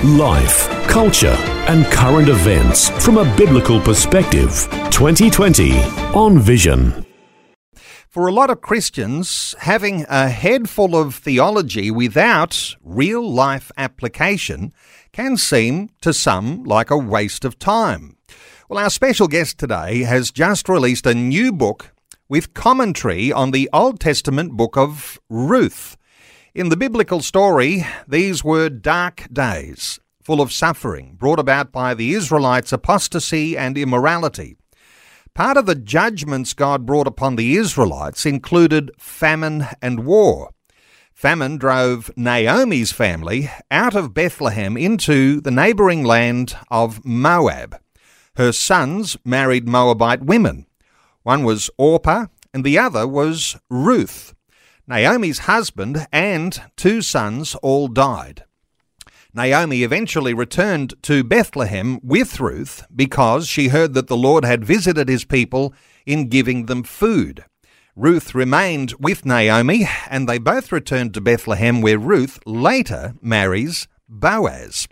Life, culture, and current events from a biblical perspective. 2020 on Vision. For a lot of Christians, having a head full of theology without real life application can seem to some like a waste of time. Well, our special guest today has just released a new book with commentary on the Old Testament book of Ruth. In the biblical story, these were dark days, full of suffering, brought about by the Israelites' apostasy and immorality. Part of the judgments God brought upon the Israelites included famine and war. Famine drove Naomi's family out of Bethlehem into the neighbouring land of Moab. Her sons married Moabite women. One was Orpah and the other was Ruth. Naomi's husband and two sons all died. Naomi eventually returned to Bethlehem with Ruth because she heard that the Lord had visited his people in giving them food. Ruth remained with Naomi, and they both returned to Bethlehem, where Ruth later marries Boaz.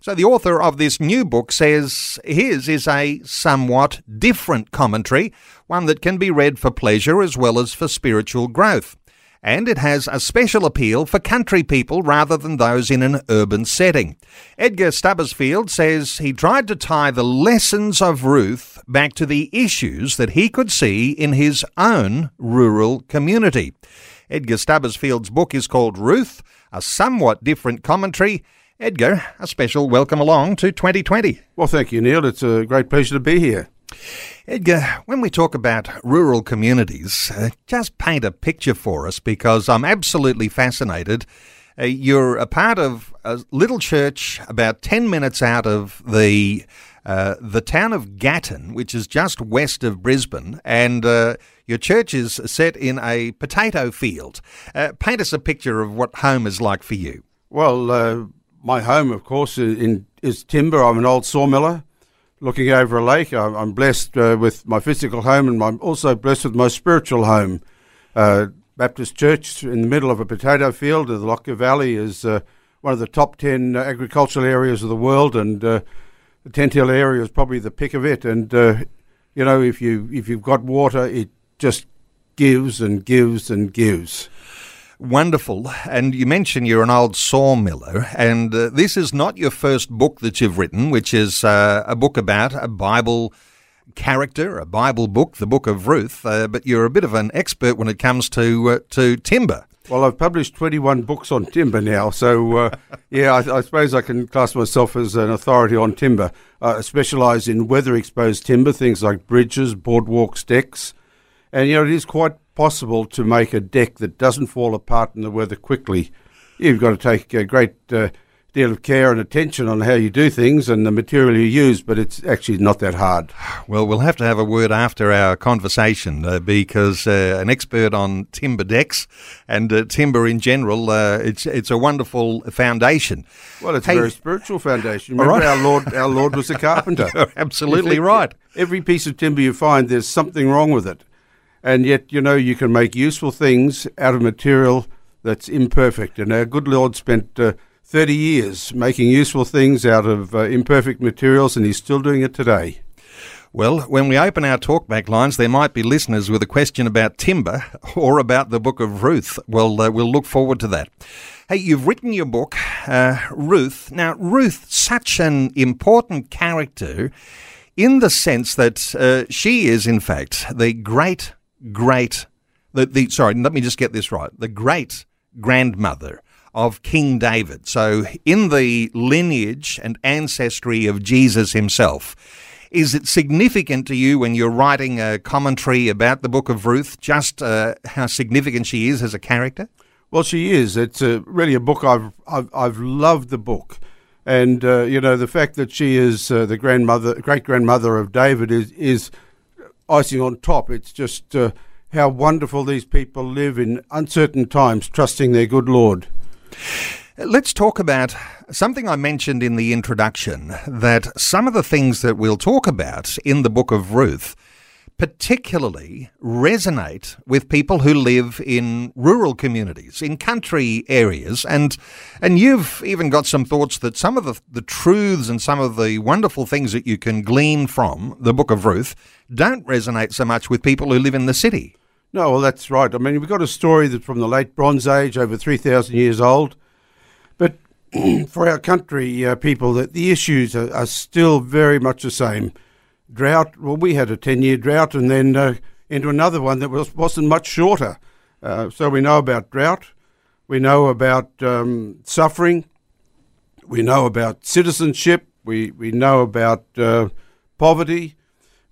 So the author of this new book says his is a somewhat different commentary, one that can be read for pleasure as well as for spiritual growth and it has a special appeal for country people rather than those in an urban setting. Edgar Stubbersfield says he tried to tie the lessons of Ruth back to the issues that he could see in his own rural community. Edgar Stubbersfield's book is called Ruth, a somewhat different commentary. Edgar, a special welcome along to 2020. Well, thank you, Neil. It's a great pleasure to be here. Edgar, when we talk about rural communities, uh, just paint a picture for us because I'm absolutely fascinated. Uh, you're a part of a little church about 10 minutes out of the uh, the town of Gatton, which is just west of Brisbane, and uh, your church is set in a potato field. Uh, paint us a picture of what home is like for you. Well, uh, my home, of course, in, is timber. I'm an old sawmiller looking over a lake. I'm blessed uh, with my physical home, and I'm also blessed with my spiritual home. Uh, Baptist Church in the middle of a potato field. The Lockyer Valley is uh, one of the top 10 agricultural areas of the world, and uh, the Tenthill area is probably the pick of it. And, uh, you know, if, you, if you've got water, it just gives and gives and gives. Wonderful. And you mentioned you're an old sawmiller, and uh, this is not your first book that you've written, which is uh, a book about a Bible character, a Bible book, the Book of Ruth. Uh, but you're a bit of an expert when it comes to uh, to timber. Well, I've published 21 books on timber now, so uh, yeah, I, I, suppose I can class myself as an authority on timber. I specialise in weather-exposed timber, things like bridges, boardwalks, decks, and you know it is quite possible to make a deck that doesn't fall apart in the weather quickly. You've got to take a great uh, deal of care and attention on how you do things and the material you use, but it's actually not that hard. Well, we'll have to have a word after our conversation uh, because uh, an expert on timber decks and uh, timber in general, uh, it's it's a wonderful foundation. Well, it's hey, a very spiritual foundation. Remember, right. our Lord, our Lord was a carpenter. absolutely right. Every piece of timber you find, there's something wrong with it and yet you know you can make useful things out of material that's imperfect. And our good Lord spent uh, 30 years making useful things out of uh, imperfect materials, and He's still doing it today. Well, when we open our talkback lines, there might be listeners with a question about timber or about the book of Ruth. Well, uh, we'll look forward to that. Hey, you've written your book, uh, Ruth. Now, Ruth, such an important character in the sense that uh, she is, in fact, the great great, the, the sorry, let me just get this right, the great grandmother of King David. So, in the lineage and ancestry of Jesus himself, is it significant to you when you're writing a commentary about the book of Ruth, just uh, how significant she is as a character? Well, she is. It's a, really a book I've, I've, I've loved the book. And, uh, you know, the fact that she is uh, the grandmother, great grandmother of David is, is icing on top. It's just uh, how wonderful these people live in uncertain times, trusting their good Lord. Let's talk about something I mentioned in the introduction that some of the things that we'll talk about in the book of Ruth particularly resonate with people who live in rural communities, in country areas, and and you've even got some thoughts that some of the, the truths and some of the wonderful things that you can glean from the book of Ruth don't resonate so much with people who live in the city. No, well, that's right. I mean, we've got a story that from the late Bronze Age, over 3,000 years old, but for our country uh, people, that the issues are, are, still very much the same. Drought. Well, we had a ten-year drought, and then uh, into another one that was wasn't much shorter. Uh, so we know about drought. We know about um, suffering. We know about citizenship. We we know about uh, poverty.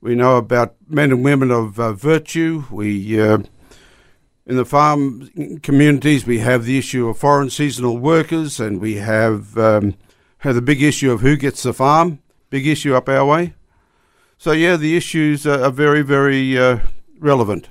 We know about men and women of uh, virtue. We uh, in the farm communities, we have the issue of foreign seasonal workers, and we have um, have the big issue of who gets the farm. Big issue up our way. So yeah, the issues are, very, very uh, relevant.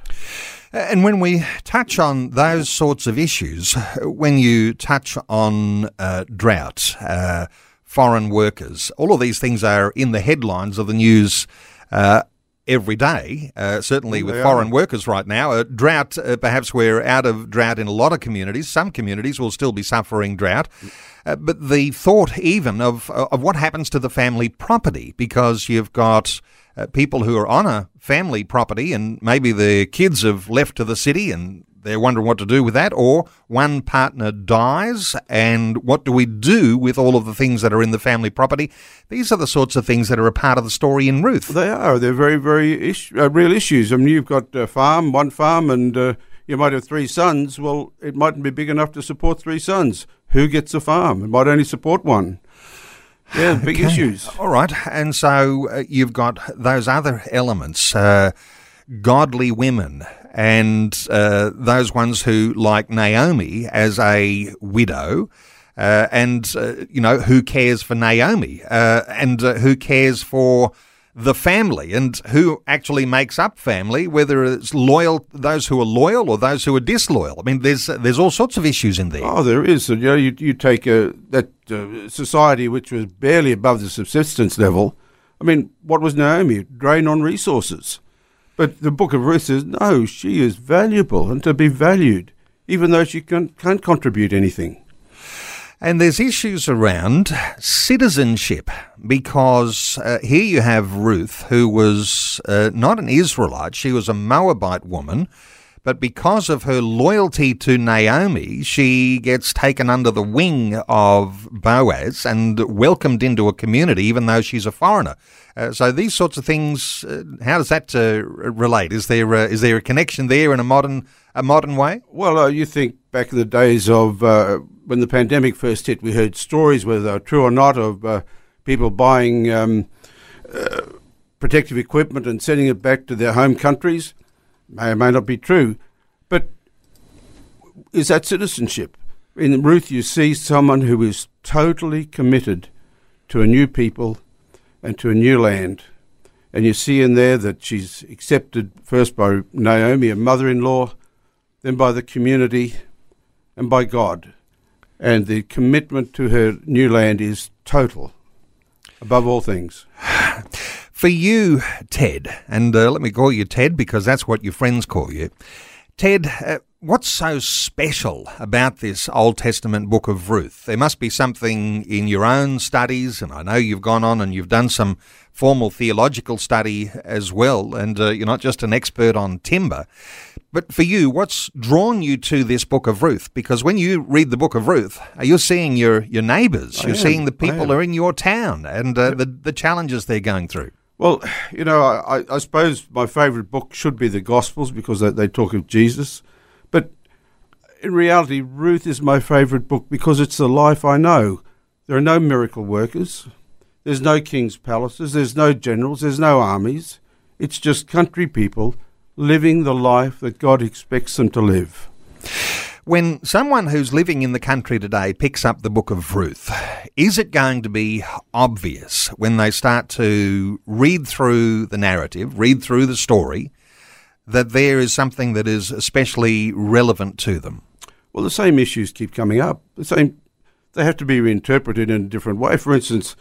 And when we touch on those sorts of issues, when you touch on uh, drought, uh, foreign workers, all of these things are in the headlines of the news uh, every day, uh, certainly with foreign workers right now. Uh, drought, uh, perhaps we're out of drought in a lot of communities. Some communities will still be suffering drought. Uh, but the thought even of, of what happens to the family property, because you've got uh, people who are on a family property and maybe the kids have left to the city and they're wondering what to do with that, or one partner dies, and what do we do with all of the things that are in the family property? These are the sorts of things that are a part of the story in Ruth. They are. They're very, very uh, real issues. I mean, you've got a farm, one farm, and uh, you might have three sons. Well, it mightn't be big enough to support three sons. Who gets a farm? It might only support one. Yeah, big okay. issues. All right. And so uh, you've got those other elements. Uh, godly women and uh, those ones who, like Naomi, as a widow, uh, and uh, you know who cares for Naomi, uh, and uh, who cares for the family, and who actually makes up family, whether it's loyal those who are loyal or those who are disloyal. I mean, there's there's all sorts of issues in there. Oh, there is. You know, you, you take a, that uh, society which was barely above the subsistence level. I mean, what was Naomi? Drain on resources. But the book of Ruth says, no, she is valuable and to be valued, even though she can, can't contribute anything. And there's issues around citizenship because uh, here you have Ruth, who was uh, not an Israelite, she was a Moabite woman but because of her loyalty to Naomi, she gets taken under the wing of Boaz and welcomed into a community, even though she's a foreigner. Uh, so these sorts of things, uh, how does that uh, relate? Is there uh, is there a connection there in a modern a modern way? Well, you think back in the days of when the pandemic first hit, we heard stories, whether they were true or not, of people buying um, protective equipment and sending it back to their home countries may or may not be true, but is that citizenship? In Ruth, you see someone who is totally committed to a new people and to a new land. And you see in there that she's accepted first by Naomi, a mother in law, then by the community, and by God. And the commitment to her new land is total, above all things. For you, Ted, and uh, let me call you Ted because that's what your friends call you. Ted, uh, what's so special about this Old Testament book of Ruth? There must be something in your own studies, and I know you've gone on and you've done some formal theological study as well, and uh, you're not just an expert on timber. But for you, what's drawn you to this book of Ruth? Because when you read the book of Ruth, you're seeing your, your neighbours, you're am, seeing the people who are in your town and uh, the, the challenges they're going through. Well, you know, I, I suppose my favourite book should be the Gospels because they, they talk of Jesus. But in reality, Ruth is my favourite book because it's the life I know. There are no miracle workers. There's no king's palaces. There's no generals. There's no armies. It's just country people living the life that God expects them to live. When someone who's living in the country today picks up the book of Ruth, is it going to be obvious when they start to read through the narrative, read through the story, that there is something that is especially relevant to them? Well, the same issues keep coming up. The same, they have to be reinterpreted in a different way. For instance,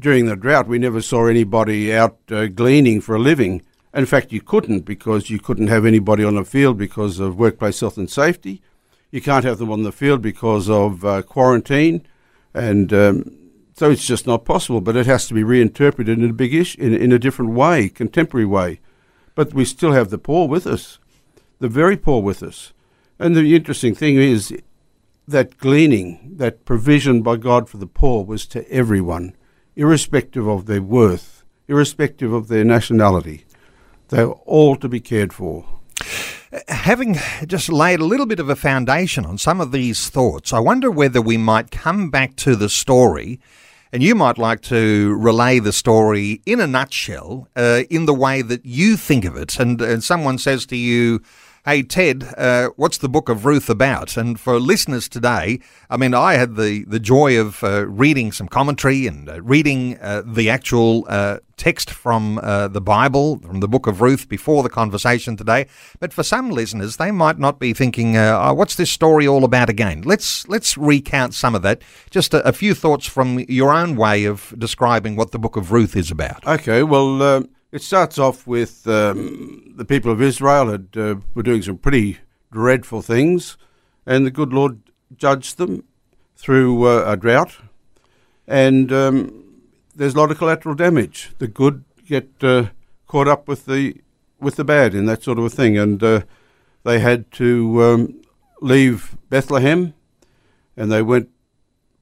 during the drought, we never saw anybody out uh, gleaning for a living. In fact, you couldn't because you couldn't have anybody on the field because of workplace health and safety. You can't have them on the field because of uh, quarantine, and um, so it's just not possible. But it has to be reinterpreted in a big ish, in, in a different way, contemporary way. But we still have the poor with us, the very poor with us. And the interesting thing is that gleaning, that provision by God for the poor, was to everyone, irrespective of their worth, irrespective of their nationality. They were all to be cared for having just laid a little bit of a foundation on some of these thoughts, I wonder whether we might come back to the story. And you might like to relay the story in a nutshell, uh, in the way that you think of it. And, and someone says to you, Hey, Ted, uh, what's the book of Ruth about? And for listeners today, I mean, I had the, the joy of uh, reading some commentary and uh, reading uh, the actual uh, text from uh, the Bible, from the book of Ruth, before the conversation today. But for some listeners, they might not be thinking, oh, what's this story all about again? Let's, let's recount some of that. Just a, a, few thoughts from your own way of describing what the book of Ruth is about. Okay, well it starts off with um, the people of Israel had, uh, were doing some pretty dreadful things, and the good Lord judged them through uh, a drought, and um, there's a lot of collateral damage. The good get uh, caught up with the with the bad in that sort of a thing, and uh, they had to um, leave Bethlehem, and they went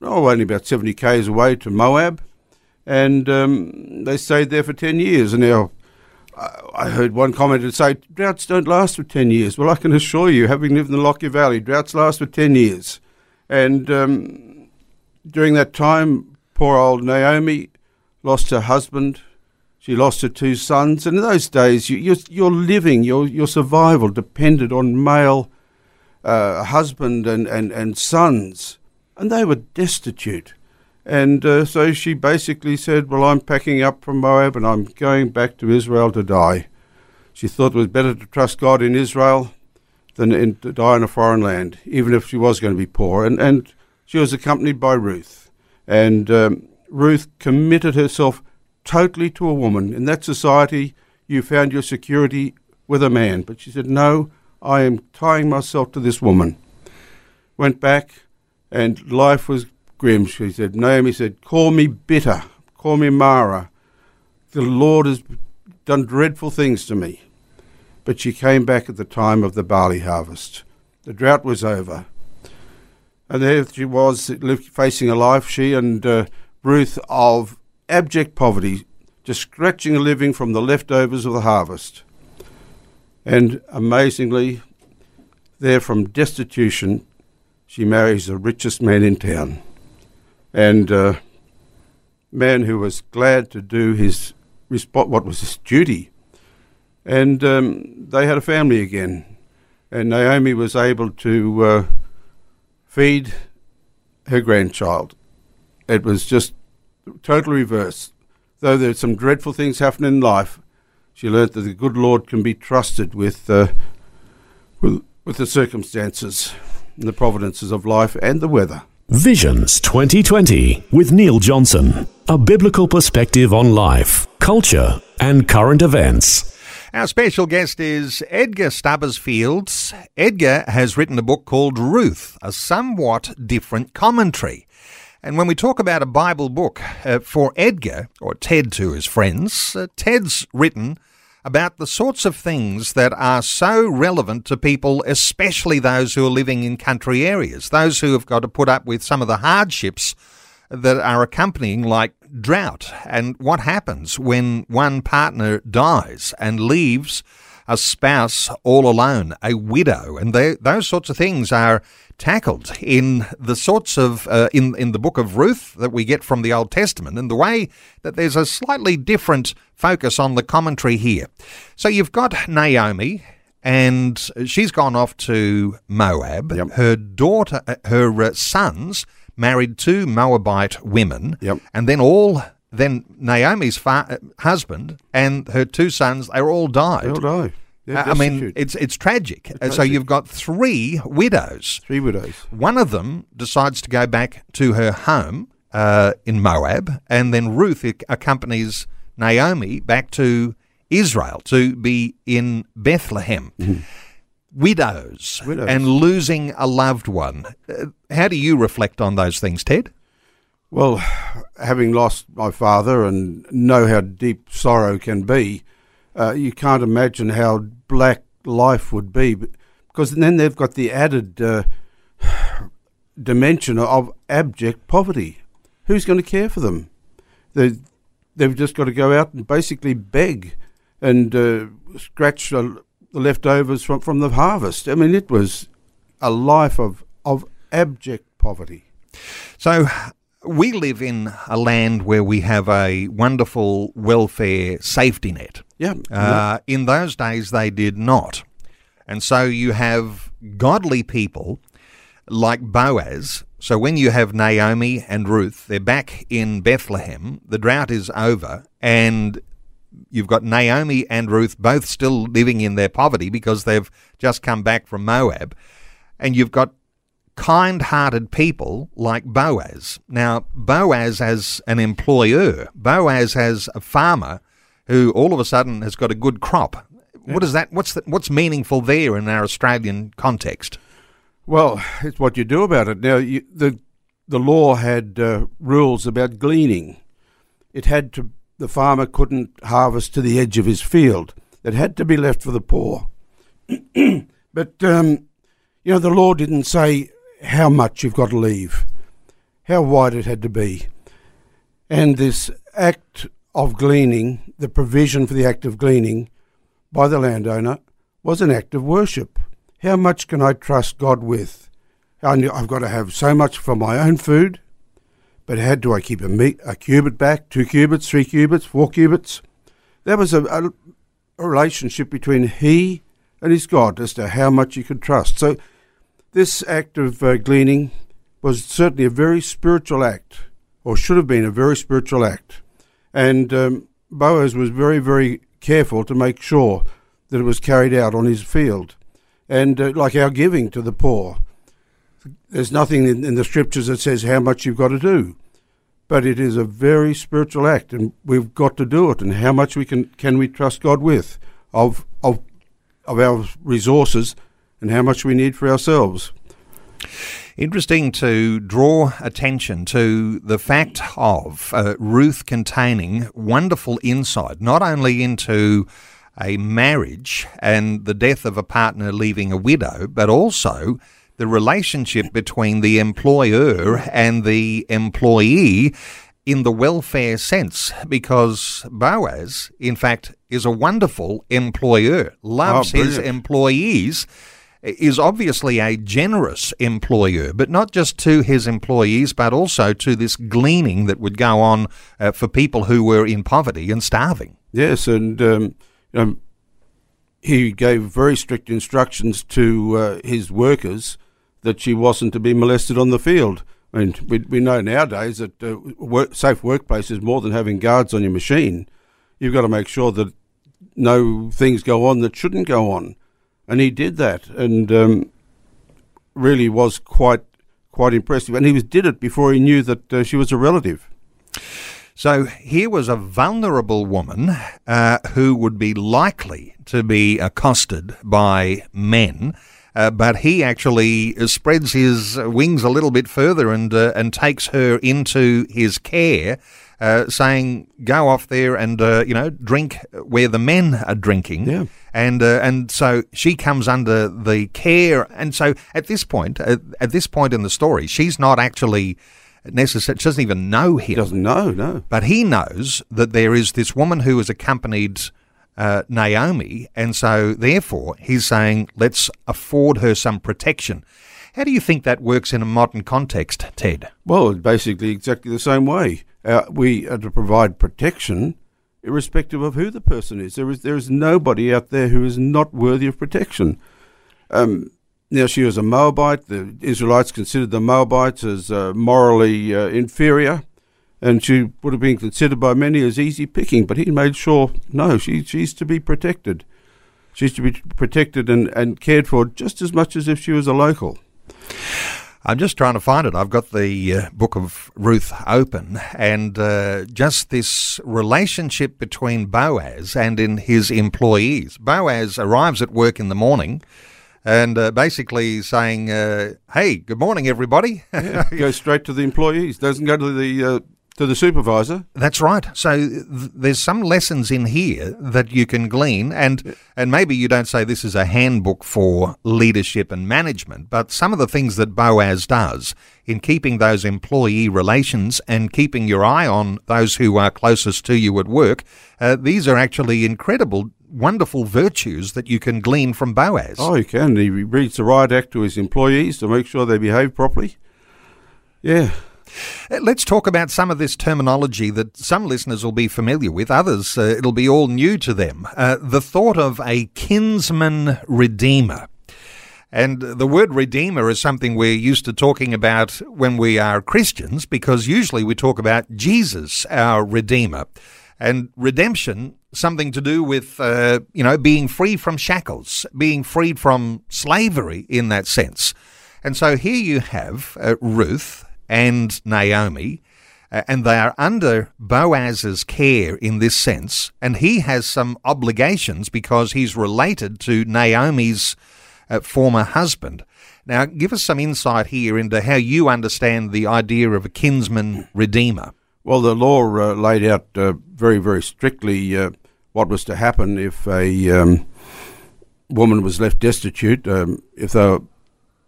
oh only about seventy k's away to Moab and um, they stayed there for 10 years. And now I heard one commenter say, droughts don't last for 10 years. Well, I can assure you, having lived in the Lockyer Valley, droughts last for 10 years. And um, during that time, poor old Naomi lost her husband. She lost her two sons. And in those days, you, you're, you're living, your, your survival depended on male uh, husband and, and, and sons. And they were destitute. And uh, so she basically said, Well, I'm packing up from Moab and I'm going back to Israel to die. She thought it was better to trust God in Israel than in, to die in a foreign land, even if she was going to be poor. And, and she was accompanied by Ruth. And um, Ruth committed herself totally to a woman. In that society, you found your security with a man. But she said, No, I am tying myself to this woman. Went back, and life was grim. She said, Naomi said, Call me bitter, call me Mara. The Lord has done dreadful things to me. But she came back at the time of the barley harvest. The drought was over. And there she was, facing a life, she and uh, Ruth, of abject poverty, just scratching a living from the leftovers of the harvest. And amazingly, there from destitution, she marries the richest man in town and uh, man who was glad to do his what was his duty. And um, they had a family again, and Naomi was able to uh, feed her grandchild. It was just total reverse. Though there's some dreadful things happening in life, she learnt that the good Lord can be trusted with, uh, with, with the circumstances and the providences of life and the weather. Visions 2020 with Neil Johnson. A biblical perspective on life, culture, and current events. Our special guest is Edgar Stubbersfields. Edgar has written a book called Ruth, a somewhat different commentary. And when we talk about a Bible book, uh, for Edgar, or Ted to his friends, uh, Ted's written about the sorts of things that are so relevant to people, especially those who are living in country areas, those who have got to put up with some of the hardships that are accompanying, like drought, and what happens when one partner dies and leaves a spouse all alone, a widow, and they, those sorts of things are tackled in the sorts of uh, in in the book of Ruth that we get from the Old Testament, and the way that there's a slightly different focus on the commentary here. So you've got Naomi. and she's gone off to Moab. Yep. Her daughter, uh, her uh, sons married two Moabite women, Yep. and then all. Then Naomi's fa- husband and her two sons, they all died. They'll die. They're Uh, I mean, it's it's tragic. Uh, So you've got three widows. three widows. One of them decides to go back to her home uh, in Moab, and then Ruth accompanies Naomi back to Israel to be in Bethlehem. Widows, Widows. and losing a loved one. Uh, how do you reflect on those things, Ted? Well, having lost my father and know how deep sorrow can be, uh, you can't imagine how black life would be. Because then they've got the added uh, dimension of abject poverty. Who's going to care for them? They, they've just got to go out and basically beg and uh, scratch the leftovers from, from the harvest. I mean, it was a life of, of abject poverty. So, we live in a land where we have a wonderful welfare safety net. Yeah. Uh, in those days, they did not. And so you have godly people like Boaz. So when you have Naomi and Ruth, they're back in Bethlehem, the drought is over, and you've got Naomi and Ruth both still living in their poverty because they've just come back from Moab. And you've got kind hearted people like Boaz. Now, Boaz as an employer, Boaz as a farmer who all of a sudden has got a good crop. What is that? What's the, what's meaningful there in our Australian context? Well, it's what you do about it. Now, you, the the law had uh, rules about gleaning. It had to the farmer couldn't harvest to the edge of his field. It had to be left for the poor. but um, you know, the law didn't say how much you've got to leave, how wide it had to be, and this act of gleaning, the provision for the act of gleaning by the landowner, was an act of worship. How much can I trust God with? I've got to have so much for my own food, but how do I keep a, me- a cubit back, two cubits, three cubits, four cubits? There was a, a, a relationship between he and his God as to how much you could trust. So this act of uh, gleaning was certainly a very spiritual act, or should have been a very spiritual act. And um, Boaz was very, very careful to make sure that it was carried out on his field. And uh, like our giving to the poor, there's nothing in, in the scriptures that says how much you've got to do. But it is a very spiritual act, and we've got to do it. And how much we can can we trust God with of of of our resources, and how much we need for ourselves. Interesting to draw attention to the fact of uh, Ruth containing wonderful insight, not only into a marriage and the death of a partner leaving a widow, but also the relationship between the employer and the employee in the welfare sense, because Boaz, in fact, is a wonderful employer, loves Oh, his employees is obviously a generous employer, but not just to his employees, but also to this gleaning that would go on uh, for people who were in poverty and starving. Yes, and um, um, he gave very strict instructions to uh, his workers that she wasn't to be molested on the field. I mean, we, we know nowadays that uh, work, safe workplace is more than having guards on your machine. You've got to make sure that no things go on that shouldn't go on, and he did that, and um, really was quite quite impressive. And he was did it before he knew that uh, she was a relative. So here was a vulnerable woman uh, who would be likely to be accosted by men. Uh, but he actually spreads his wings a little bit further and uh, and takes her into his care, uh, saying, "Go off there and uh, you know drink where the men are drinking." Yeah. And uh, and so she comes under the care, and so at this point, uh, at this point in the story, she's not actually necessary. She doesn't even know him doesn't know, no. but he knows that there is this woman who has accompanied uh, Naomi, and so therefore he's saying, let's afford her some protection. How do you think that works in a modern context, Ted? Well, basically exactly the same way. Uh, we are to provide protection irrespective of who the person is. There is there is nobody out there who is not worthy of protection. Um, now she was a Moabite. The Israelites considered the Moabites as uh, morally uh, inferior, and she would have been considered by many as easy picking. But he made sure no, she she's to be protected. She's to be protected and, and cared for just as much as if she was a local. I'm just trying to find it. I've got the uh, book of Ruth open, and uh, just this relationship between Boaz and in his employees. Boaz arrives at work in the morning and uh, basically saying, uh, "Hey, good morning, everybody." Yeah, goes straight to the employees. Doesn't go to the uh, to the supervisor. That's right. So th- there's some lessons in here that you can glean, and and maybe you don't say this is a handbook for leadership and management, but some of the things that Boaz does in keeping those employee relations and keeping your eye on those who are closest to you at work, uh, these are actually incredible wonderful virtues that you can glean from Boaz. Oh, you can. He reads the right act to his employees to make sure they behave properly. Yeah. Uh, let's talk about some of this terminology that some listeners will be familiar with, others, uh, it'll be all new to them. Uh, the thought of a kinsman redeemer. And the word redeemer is something we're used to talking about when we are Christians because usually we talk about Jesus, our redeemer. And redemption something to do with, uh, you know, being free from shackles, being freed from slavery in that sense. And so here you have uh, Ruth and Naomi, uh, and they are under Boaz's care in this sense, and he has some obligations because he's related to Naomi's uh, former husband. Now, give us some insight here into how you understand the idea of a kinsman redeemer. Well, the law uh, laid out uh, very, very strictly uh, what was to happen if a um, woman was left destitute, um, if they were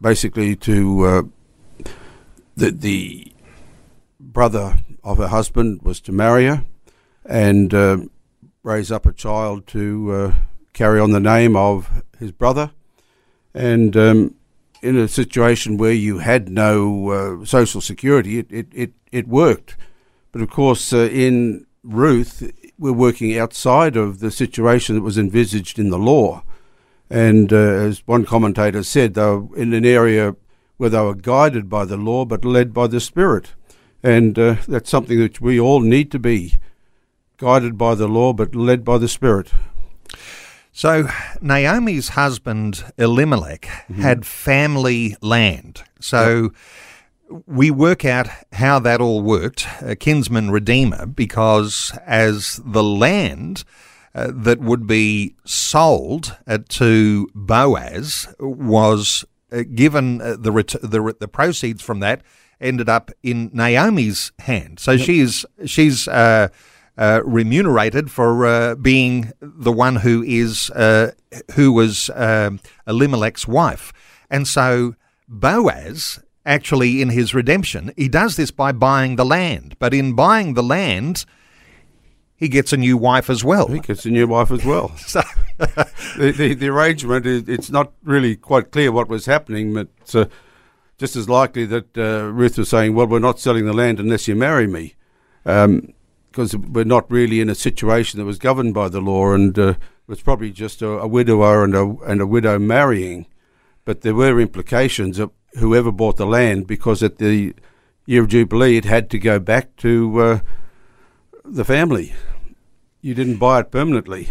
basically to uh, the the brother of her husband was to marry her and uh, raise up a child to uh, carry on the name of his brother, and um, in a situation where you had no uh, social security, it, it, it, it worked. But of course, uh, in Ruth, we're working outside of the situation that was envisaged in the law. And uh, as one commentator said, were in an area where they were guided by the law but led by the Spirit. And uh, that's something that we all need to be guided by the law but led by the Spirit. So, Naomi's husband Elimelech mm-hmm. had family land. So, yep we work out how that all worked, a kinsman redeemer, because as the land uh, that would be sold uh, to Boaz was uh, given uh, the, ret- the the proceeds from that ended up in Naomi's hand. So yep. she's she's uh, uh, remunerated for being the one who is who was Elimelech's wife, and so Boaz actually in his redemption. He does this by buying the land, but in buying the land, he gets a new wife as well. He gets a new wife as well. so the, the, the, arrangement, it's not really quite clear what was happening, but it's uh, just as likely that uh, Ruth was saying, well, we're not selling the land unless you marry me. because um, we're not really in a situation that was governed by the law, and uh, it was probably just a, a widower and a, and a widow marrying. But there were implications of whoever bought the land because at the year of Jubilee it had to go back to uh, the family. You didn't buy it permanently.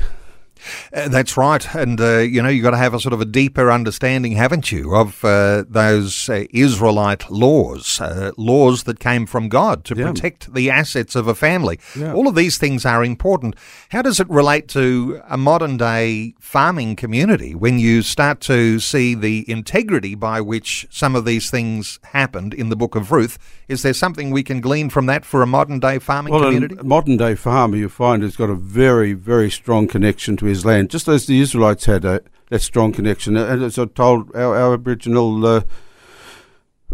Uh, that's right, and uh, you know you've got to have a sort of a deeper understanding, haven't you, of uh, those uh, Israelite laws, uh, laws that came from God to yeah. protect the assets of a family. Yeah. All of these things are important. How does it relate to a modern day farming community when you start to see the integrity by which some of these things happened in the Book of Ruth? Is there something we can glean from that for a modern day farming well, community? A modern day farmer, you find, has got a very, very strong connection to his land, just as the Israelites had a, that strong connection. And as I told our, our Aboriginal uh,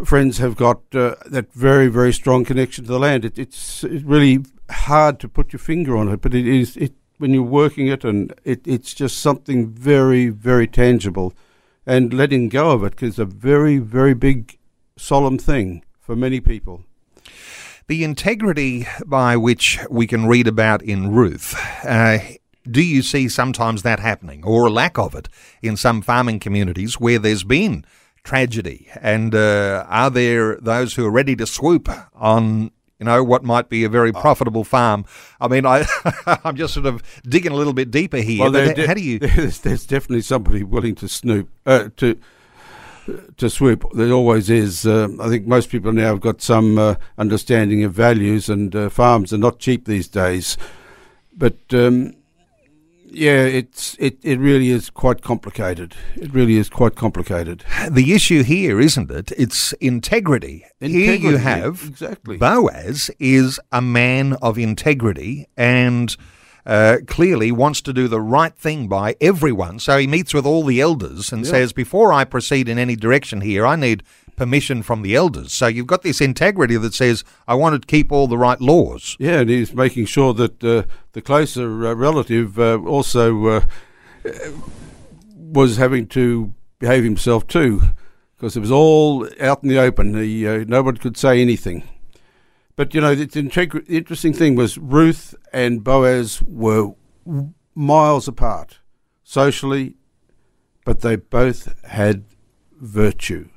friends, have got uh, that very, very strong connection to the land. It, it's, it's really hard to put your finger on it, but it is it when you're working it, and it, it's just something very, very tangible. And letting go of it is a very, very big, solemn thing for many people. The integrity by which we can read about in Ruth, uh, do you see sometimes that happening or a lack of it in some farming communities where there's been tragedy? And uh, are there those who are ready to swoop on you know, what might be a very profitable farm. I mean, I, I'm just sort of digging a little bit deeper here. Well, how do you? There's, there's definitely somebody willing to snoop uh, to to swoop. There always is. Uh, I think most people now have got some uh, understanding of values, and uh, farms are not cheap these days. But um, yeah, it's it, it really is quite complicated. It really is quite complicated. The issue here, isn't it? It's integrity. here you have exactly. Boaz is a man of integrity and uh, clearly wants to do the right thing by everyone. So he meets with all the elders and Yeah. says, "Before I proceed in any direction here, I need." Permission from the elders. So you've got this integrity that says, I want to keep all the right laws. Yeah, and he's making sure that uh, the closer uh, relative uh, also uh, was having to behave himself too, because it was all out in the open. He, uh, nobody could say anything. But you know, the integ- the interesting thing was Ruth and Boaz were miles apart socially, but they both had virtue.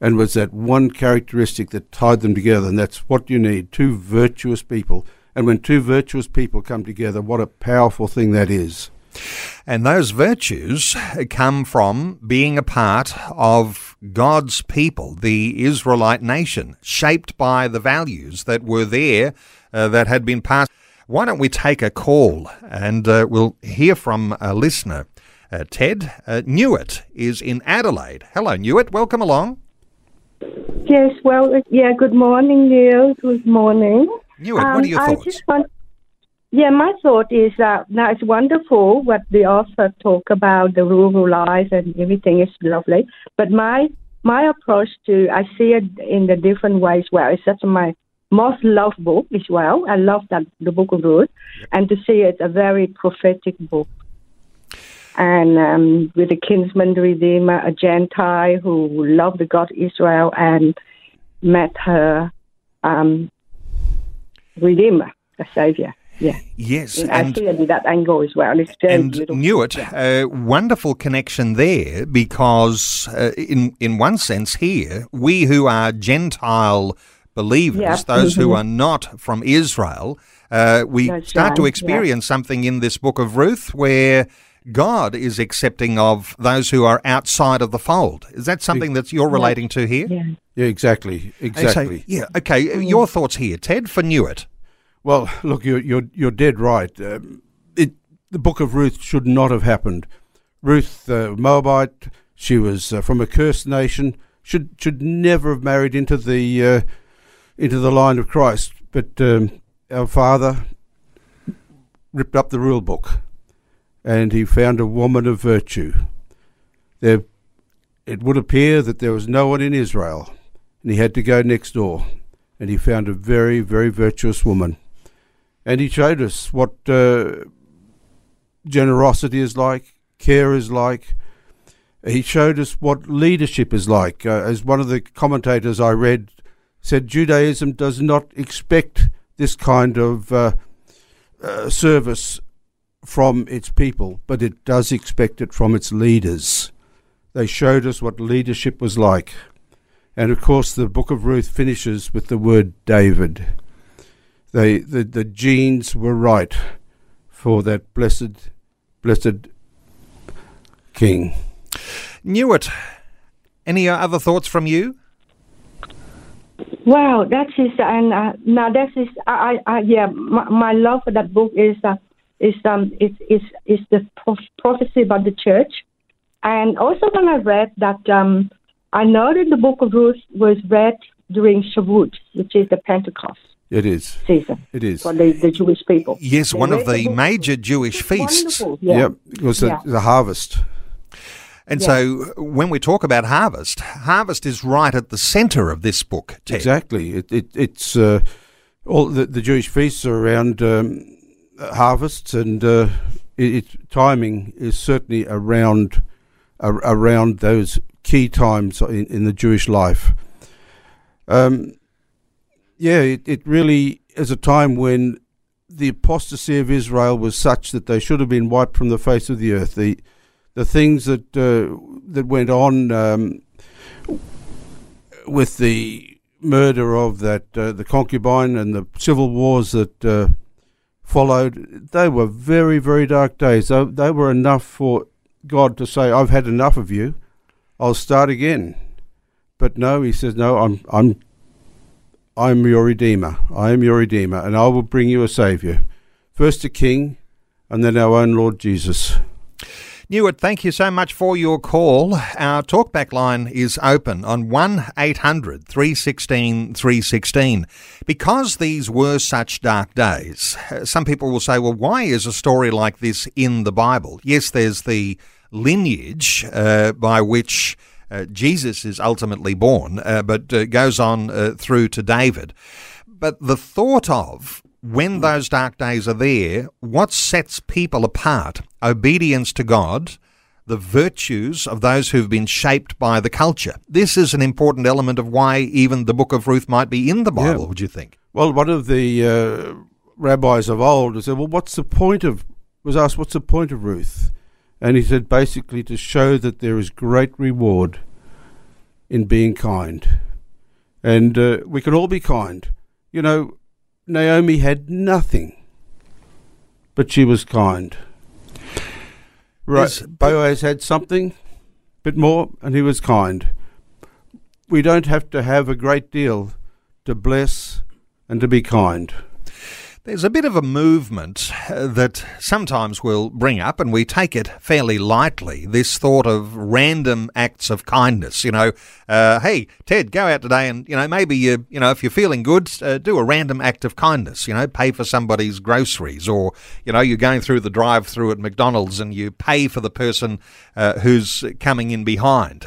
And was that one characteristic that tied them together, and that's what you need two virtuous people. And when two virtuous people come together, what a powerful thing that is. And those virtues come from being a part of God's people, the Israelite nation, shaped by the values that were there uh, that had been passed. Why don't we take a call and uh, we'll hear from a listener? Uh, Ted uh, Newitt is in Adelaide. Hello, Newitt. Welcome along. Yes, well, yeah, good morning, Neil. Good morning. Newitt, what are your Um, I thoughts? Yeah, my thought is that now it's wonderful what the author talk about the rural life and everything is lovely. But my my approach to I see it in the different ways. Well, it's such my most loved book as well. I love that the Book of Ruth, and to see it's a very prophetic book. And um, with a kinsman redeemer, a Gentile who loved the God Israel and met her um, redeemer, a savior. Yeah, yes, I and see it with that angle as well. It's very and beautiful. Newitt, a wonderful connection there because, uh, in in one sense, here we who are Gentile believers, Yeah. those who Mhm. are not from Israel, uh, we That's start to right, yeah. experience something in this book of Ruth where. God is accepting of those who are outside of the fold. Is that something that you're relating to here? yeah. Yeah, exactly, And so- exactly. yeah. Okay. Your thoughts here, Ted, for Newitt. Well, look, you're you're, you're dead right. Um, it the book of Ruth should not have happened. Ruth, uh, Moabite, she was uh, from a cursed nation. Should should never have married into the uh, into the line of Christ. But um, our father ripped up the rule book, and he found a woman of virtue. There, it would appear that there was no one in Israel, and he had to go next door, and he found a very very virtuous woman and he showed us what uh, generosity is like, care is like. He showed us what leadership is like. Uh, as one of the commentators I read said, Judaism does not expect this kind of uh, uh, service from its people, but it does expect it from its leaders. They showed us what leadership was like. And of course, the book of Ruth finishes with the word David they the, the genes were right for that blessed blessed king Newitt. any other thoughts from you? Wow, that is and uh, now that is I, I, I yeah my, my love for that book is uh, is um is is is the prof- prophecy about the church, and also when I read that um I know that the book of Ruth was read during Shavuot, which is the Pentecost it is season it is for the, the Jewish people. Yes, They one of the book. major Jewish It's feasts. wonderful, Yeah. yep it was Yeah. the, the harvest And Yeah. so when we talk about harvest, harvest is right at the center of this book, Ted. exactly it, it it's uh, all the, the Jewish feasts are around um, harvests and uh, it, its timing is certainly around ar- around those key times in, in the Jewish life um, Yeah, it, it really is a time when the apostasy of Israel was such that they should have been wiped from the face of the earth. The the things that uh, that went on um, with the murder of that uh, the concubine and the civil wars that uh, followed, they were very very dark days. They, they were enough for God to say, "I've had enough of you. I'll start again." But no, He says, "No, I'm I'm I am your Redeemer. I am your Redeemer, and I will bring you a Saviour. First a King, and then our own Lord Jesus. Newitt, thank you so much for your call. Our talkback line is open on 1 800 316 316. Because these were such dark days, some people will say, well, why is a story like this in the Bible? Yes, there's the lineage uh, by which uh, Jesus is ultimately born, uh, but uh, goes on uh, through to David. But the thought of when those dark days are there, what sets people apart? Obedience to God, the virtues of those who've been shaped by the culture. This is an important element of why even the book of Ruth might be in the Bible, Yeah. would you think? Well, one of the uh, rabbis of old said, "Well, what's the point of?" Was asked, "What's the point of Ruth?" And he said, basically, to show that there is great reward in being kind, and uh, we can all be kind. You know, Naomi had nothing, but she was kind. Right, Yes, Boaz had something, bit more, and he was kind. We don't have to have a great deal to bless and to be kind. There's a bit of a movement uh, that sometimes we'll bring up, and we take it fairly lightly. This thought of random acts of kindness. You know, uh, hey Ted, go out today, and you know maybe you, you know, if you're feeling good, uh, do a random act of kindness. You know, pay for somebody's groceries, or you know, you're going through the drive-through at McDonald's, and you pay for the person uh, who's coming in behind.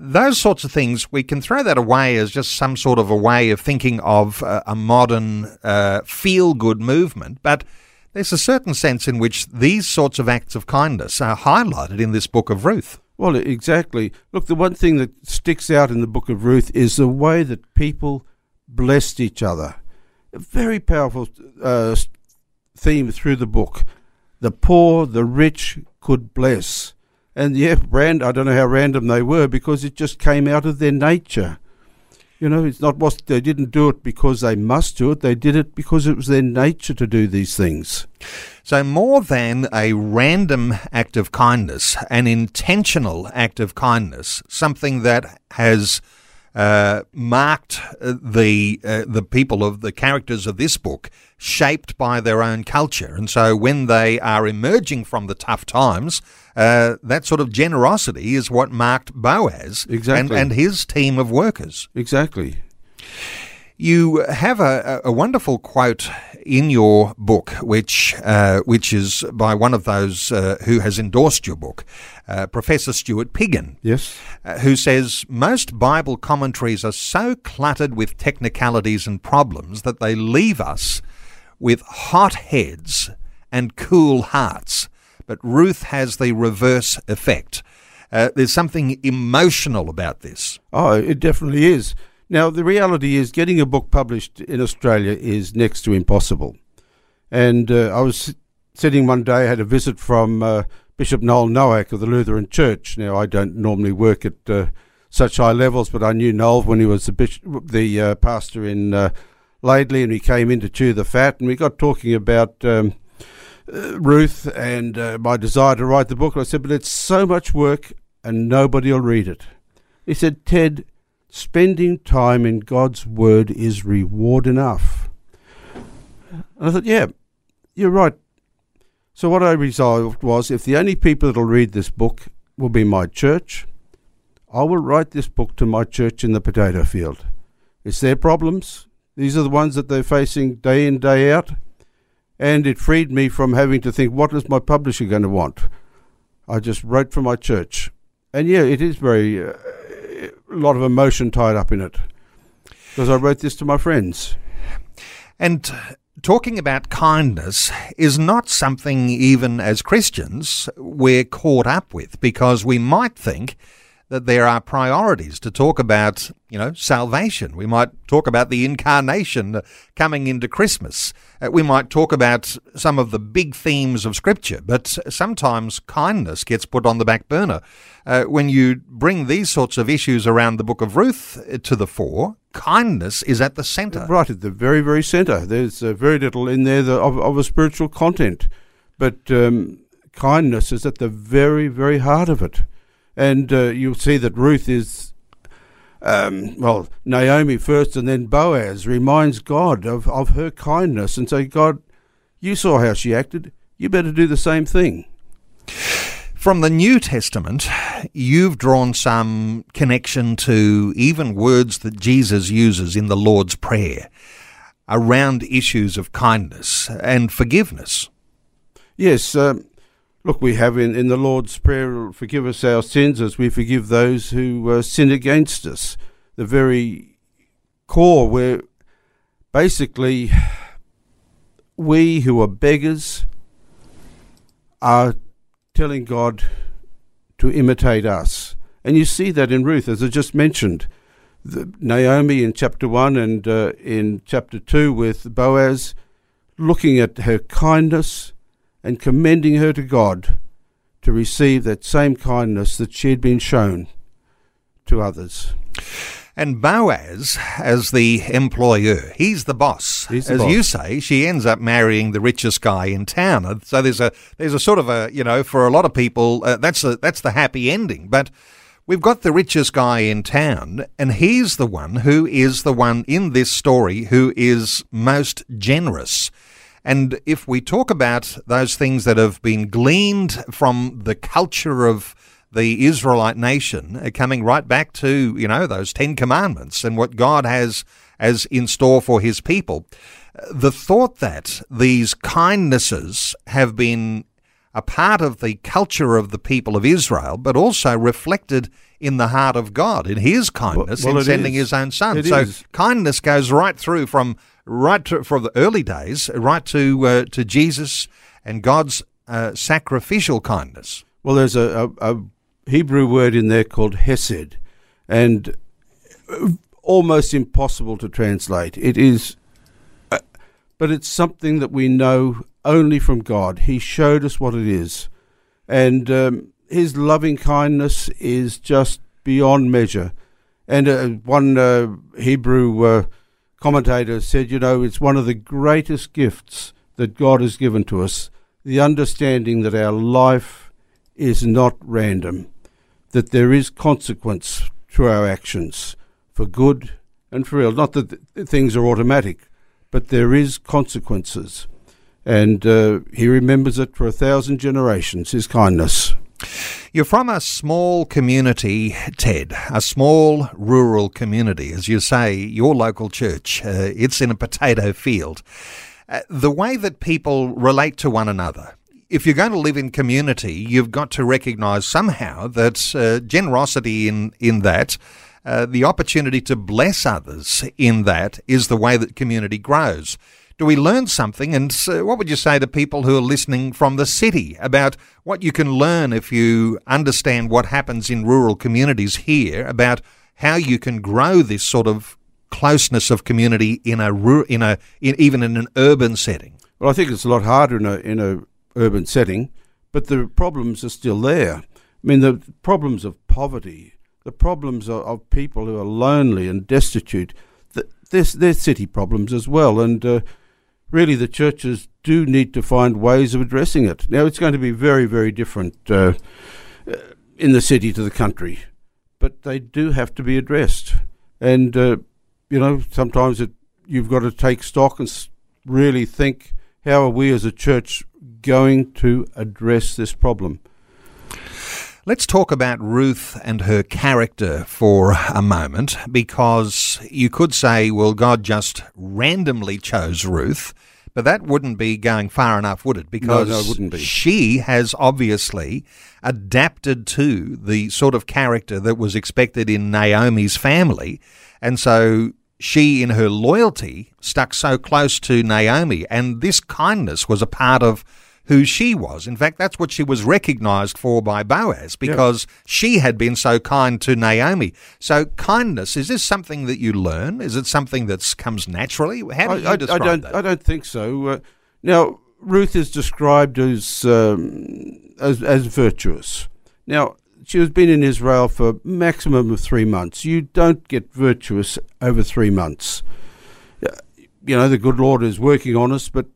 Those sorts of things, we can throw that away as just some sort of a way of thinking of a modern uh, feel good movement. But there's a certain sense in which these sorts of acts of kindness are highlighted in this book of Ruth. Well, exactly. Look, the one thing that sticks out in the book of Ruth is the way that people blessed each other. A very powerful uh, theme through the book. The poor, the rich could bless. And yeah, ran, I don't know how random they were because it just came out of their nature. You know, it's not what they didn't do it because they must do it. They did it because it was their nature to do these things. So, more than a random act of kindness, an intentional act of kindness, something that has uh, marked uh, the uh, the people of the characters of this book, shaped by their own culture, and so when they are emerging from the tough times, uh, that sort of generosity is what marked Boaz Exactly. and, and his team of workers. Exactly. You have a, a wonderful quote in your book, which uh, which is by one of those uh, who has endorsed your book, uh, Professor Stuart Piggin, Yes. uh, who says most Bible commentaries are so cluttered with technicalities and problems that they leave us with hot heads and cool hearts. But Ruth has the reverse effect. Uh, there's something emotional about this. Oh, it definitely is. Now, the reality is getting a book published in Australia is next to impossible. And uh, I was sitting one day, I had a visit from uh, Bishop Noel Nowak of the Lutheran Church. Now, I don't normally work at uh, such high levels, but I knew Noel when he was the, bishop, the uh, pastor in uh, Laidley, and he came in to chew the fat, and we got talking about. Um, uh, Ruth and uh, my desire to write the book. And I said, but it's so much work and nobody will read it. He said, Ted, spending time in God's Word is reward enough. And I thought, yeah, you're right. So what I resolved was if the only people that'll read this book will be my church, I will write this book to my church in the potato field. It's their problems. These are the ones that they're facing day in, day out. And it freed me from having to think, what is my publisher going to want? I just wrote for my church. And yeah, it is very, uh, a lot of emotion tied up in it. Because I wrote this to my friends. And talking about kindness is not something, even as Christians, we're caught up with because we might think that there are priorities to talk about, you know, salvation. We might talk about the incarnation coming into Christmas. Uh, we might talk about some of the big themes of Scripture, but sometimes kindness gets put on the back burner. Uh, when you bring these sorts of issues around the book of Ruth uh, to the fore, kindness is at the centre. Right at the very, very centre. There's uh, very little in there of, of a spiritual content, but um, kindness is at the very, very heart of it. And uh, you'll see that Ruth is, um, well, Naomi first and then Boaz reminds God of, of her kindness and say, God, you saw how she acted. You better do the same thing. From the New Testament, you've drawn some connection to even words that Jesus uses in the Lord's Prayer around issues of kindness and forgiveness. Yes, um, Look, we have in, in the Lord's Prayer, forgive us our sins as we forgive those who uh, sin against us. The very core where basically we who are beggars are telling God to imitate us. And you see that in Ruth, as I just mentioned. The, Naomi in chapter 1 and uh, in chapter 2 with Boaz, looking at her kindness and commending her to God to receive that same kindness that she had been shown to others. And Boaz, as the employer, he's the boss. He's the as boss. you say, she ends up marrying the richest guy in town. So there's a there's a sort of a you know for a lot of people uh, that's a, that's the happy ending. But we've got the richest guy in town, and he's the one who is the one in this story who is most generous. And if we talk about those things that have been gleaned from the culture of the Israelite nation, uh, coming right back to, you know, those Ten Commandments and what God has as in store for his people, uh, the thought that these kindnesses have been a part of the culture of the people of Israel, but also reflected in the heart of God in His kindness well, in sending is. His own Son. It so is. kindness goes right through from right to, from the early days right to uh, to Jesus and God's uh, sacrificial kindness. Well, there's a, a, a Hebrew word in there called hesed, and almost impossible to translate. It is, uh, but it's something that we know only from God. He showed us what it is, and um, His loving kindness is just beyond measure. And uh, one uh, Hebrew commentator said, you know, it's one of the greatest gifts that God has given to us the understanding that our life is not random, that there is consequence to our actions for good and for ill. Not that th- things are automatic, but there is consequences. And uh, he remembers it for a thousand generations, his kindness. You're from a small community, Ted, a small rural community. As you say, your local church, uh, it's in a potato field. Uh, the way that people relate to one another, if you're going to live in community, you've got to recognise somehow that uh, generosity in, in that, uh, the opportunity to bless others in that, is the way that community grows. Do we learn something? And uh, what would you say to people who are listening from the city about what you can learn if you understand what happens in rural communities here about how you can grow this sort of closeness of community in a in a in, even in an urban setting? Well, I think it's a lot harder in a in a urban setting, but the problems are still there. I mean, the problems of poverty, the problems of, of people who are lonely and destitute, th- they're, they're city problems as well. And uh, really, the churches do need to find ways of addressing it. Now, it's going to be very, very different uh, uh, in the city to the country, but they do have to be addressed. And uh, you know, sometimes it, you've got to take stock and really think how are we as a church going to address this problem? Let's talk about Ruth and her character for a moment, because you could say, well, God just randomly chose Ruth, but that wouldn't be going far enough, would it? Because no, it wouldn't be. she has obviously adapted to the sort of character that was expected in Naomi's family, and so she, in her loyalty, stuck so close to Naomi, and this kindness was a part of who she was. In fact, that's what she was recognized for by Boaz because she had been so kind to Naomi. So, kindness, is this something that you learn? Is it something that comes naturally? How do you I, I, describe I don't. that? I don't think so. Uh, now, Ruth is described as, um, as as virtuous. Now, she has been in Israel for maximum of three months. You don't get virtuous over three months. You know, the good Lord is working on us, but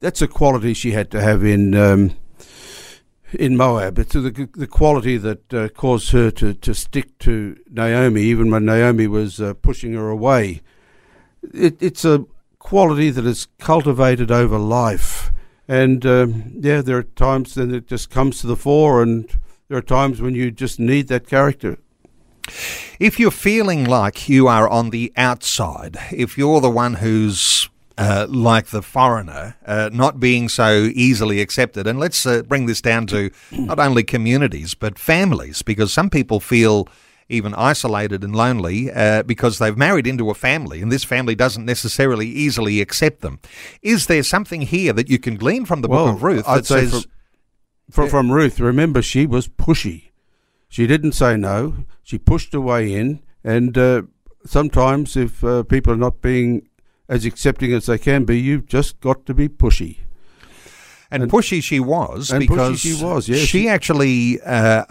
that's a quality she had to have in. Um, in Moab, it's the the quality that uh, caused her to, to stick to Naomi, even when Naomi was uh, pushing her away. It, it's a quality that is cultivated over life. And um, yeah, there are times then it just comes to the fore, and there are times when you just need that character. If you're feeling like you are on the outside, if you're the one who's uh, like the foreigner, uh, not being so easily accepted, and let's uh, bring this down to not only communities but families, because some people feel even isolated and lonely uh, because they've married into a family and this family doesn't necessarily easily accept them. Is there something here that you can glean from the book of Ruth I'd that say says, from, from, from Ruth, remember she was pushy. She didn't say no. She pushed her way in, and uh, sometimes if uh, people are not being as accepting as they can be, you've just got to be pushy. And, pushy she was and pushy because she was, yes. she actually uh,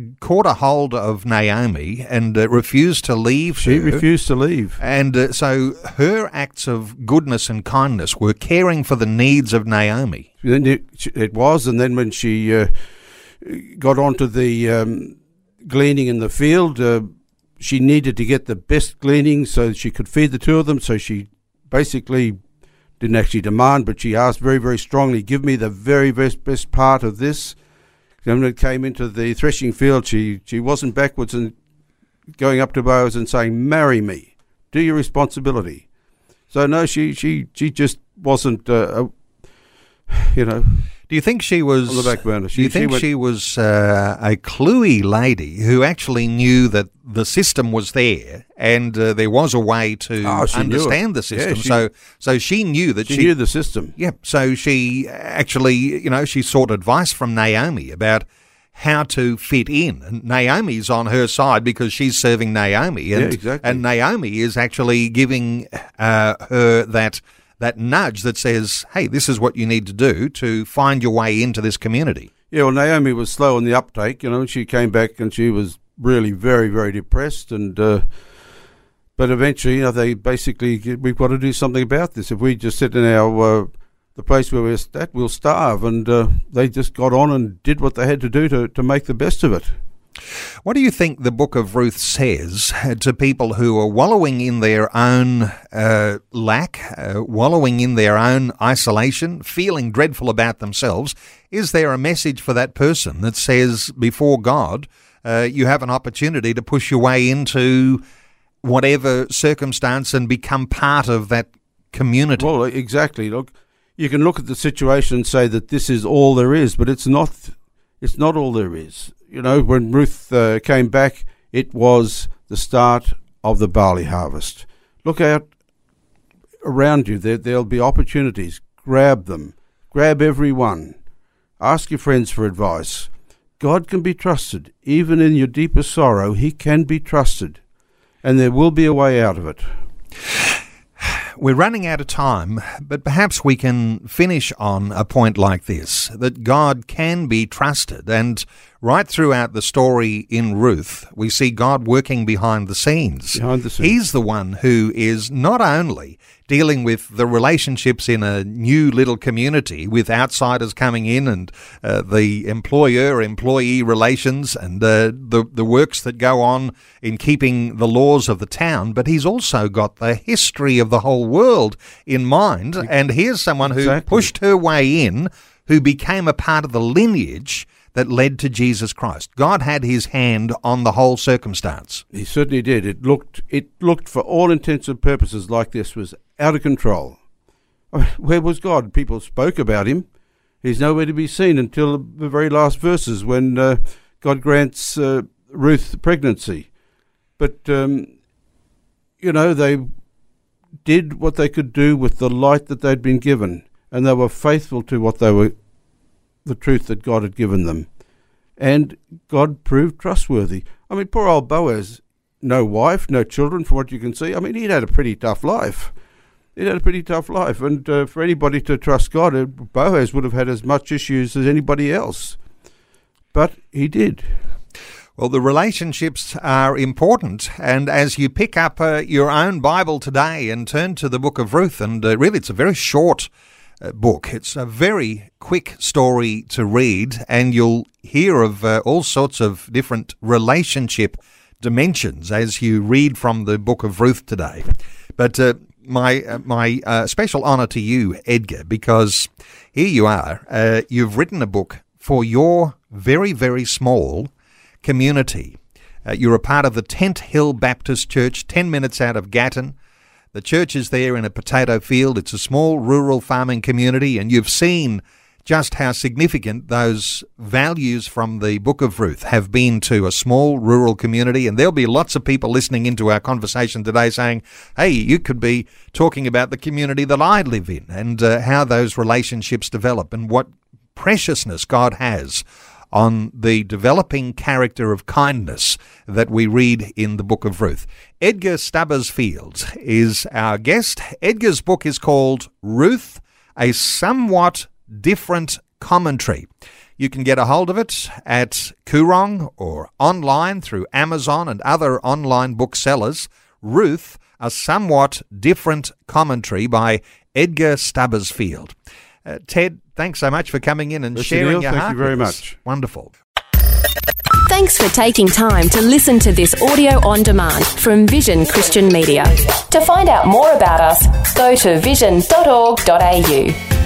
caught a hold of Naomi and uh, refused to leave She her. refused to leave. And uh, so her acts of goodness and kindness were caring for the needs of Naomi. Then it, it was, and then when she uh, got onto the um, gleaning in the field, uh, she needed to get the best gleaning so she could feed the two of them. So she basically didn't actually demand, but she asked very, very strongly, "Give me the very best best part of this." And when it came into the threshing field, she she wasn't backwards and going up to Boaz and saying, "Marry me, do your responsibility." So no, she she she just wasn't, uh, a, you know, Do you think she was on the back burner. Do you think went- she was uh, a cluey lady who actually knew that the system was there and uh, there was a way to Oh, she understand the Yeah, system? she- so, so she knew that she, she, knew the system. Yep. So she actually, you know, she sought advice from Naomi about how to fit in. And Naomi's on her side because she's serving Naomi, and Yeah, exactly. and Naomi is actually giving uh, her that that nudge that says, "Hey, this is what you need to do to find your way into this community." Yeah, well, Naomi was slow in the uptake. You know, she came back and she was really very, very depressed. And uh, but eventually, you know, they basically we've got to do something about this. If we just sit in our uh, the place where we're at, we'll starve. And uh, they just got on and did what they had to do to to make the best of it. What do you think the book of Ruth says to people who are wallowing in their own uh, lack, uh, wallowing in their own isolation, feeling dreadful about themselves? Is there a message for that person that says, before God, uh, you have an opportunity to push your way into whatever circumstance and become part of that community? Well, exactly. Look, you can look at the situation and say that this is all there is, but it's not. It's not all there is. You know, when Ruth uh, came back, it was the start of the barley harvest. Look out around you. There, there'll be opportunities. Grab them. Grab every one. Ask your friends for advice. God can be trusted. Even in your deepest sorrow, He can be trusted. And there will be a way out of it. We're running out of time, but perhaps we can finish on a point like this that God can be trusted. And right throughout the story in Ruth, we see God working behind the scenes. Behind the scenes. He's the one who is not only dealing with the relationships in a new little community with outsiders coming in and uh, the employer employee relations and uh, the, the works that go on in keeping the laws of the town, but he's also got the history of the whole world in mind. And here's someone who Exactly. pushed her way in, who became a part of the lineage that led to Jesus Christ. God had his hand on the whole circumstance. He certainly did. It looked, it looked for all intents and purposes like this was out of control. Where was God? People spoke about him. He's nowhere to be seen until the very last verses when uh, God grants uh, Ruth pregnancy. But, um, you know, they did what they could do with the light that they'd been given, and they were faithful to what they were the truth that God had given them. And God proved trustworthy. I mean, poor old Boaz, no wife, no children, from what you can see. I mean, he'd had a pretty tough life. He'd had a pretty tough life. And uh, for anybody to trust God, uh, Boaz would have had as much issues as anybody else. But he did. Well, the relationships are important. And as you pick up uh, your own Bible today and turn to the book of Ruth, and uh, really it's a very short book, it's a very quick story to read, and you'll hear of uh, all sorts of different relationship dimensions as you read from the book of Ruth today. But uh, my uh, my uh, special honour to you, Edgar, because here you are. Uh, you've written a book for your very very small community. Uh, you're a part of the Tent Hill Baptist Church, ten minutes out of Gatton. The church is there in a potato field. It's a small rural farming community, and you've seen just how significant those values from the book of Ruth have been to a small rural community. And there'll be lots of people listening into our conversation today saying, hey, you could be talking about the community that I live in and uh, how those relationships develop and what preciousness God has on the developing character of kindness that we read in the book of Ruth. Edgar Stubbersfield is our guest. Edgar's book is called Ruth, a somewhat different commentary. You can get a hold of it at Koorong or online through Amazon and other online booksellers. Ruth, a somewhat different commentary by Edgar Stubbersfield. Uh, Ted, thanks so much for coming in and Mr. sharing Neil, your thank heart you very much. Wonderful. Thanks for taking time to listen to this audio on demand from Vision Christian Media. To find out more about us, go to vision.org.au.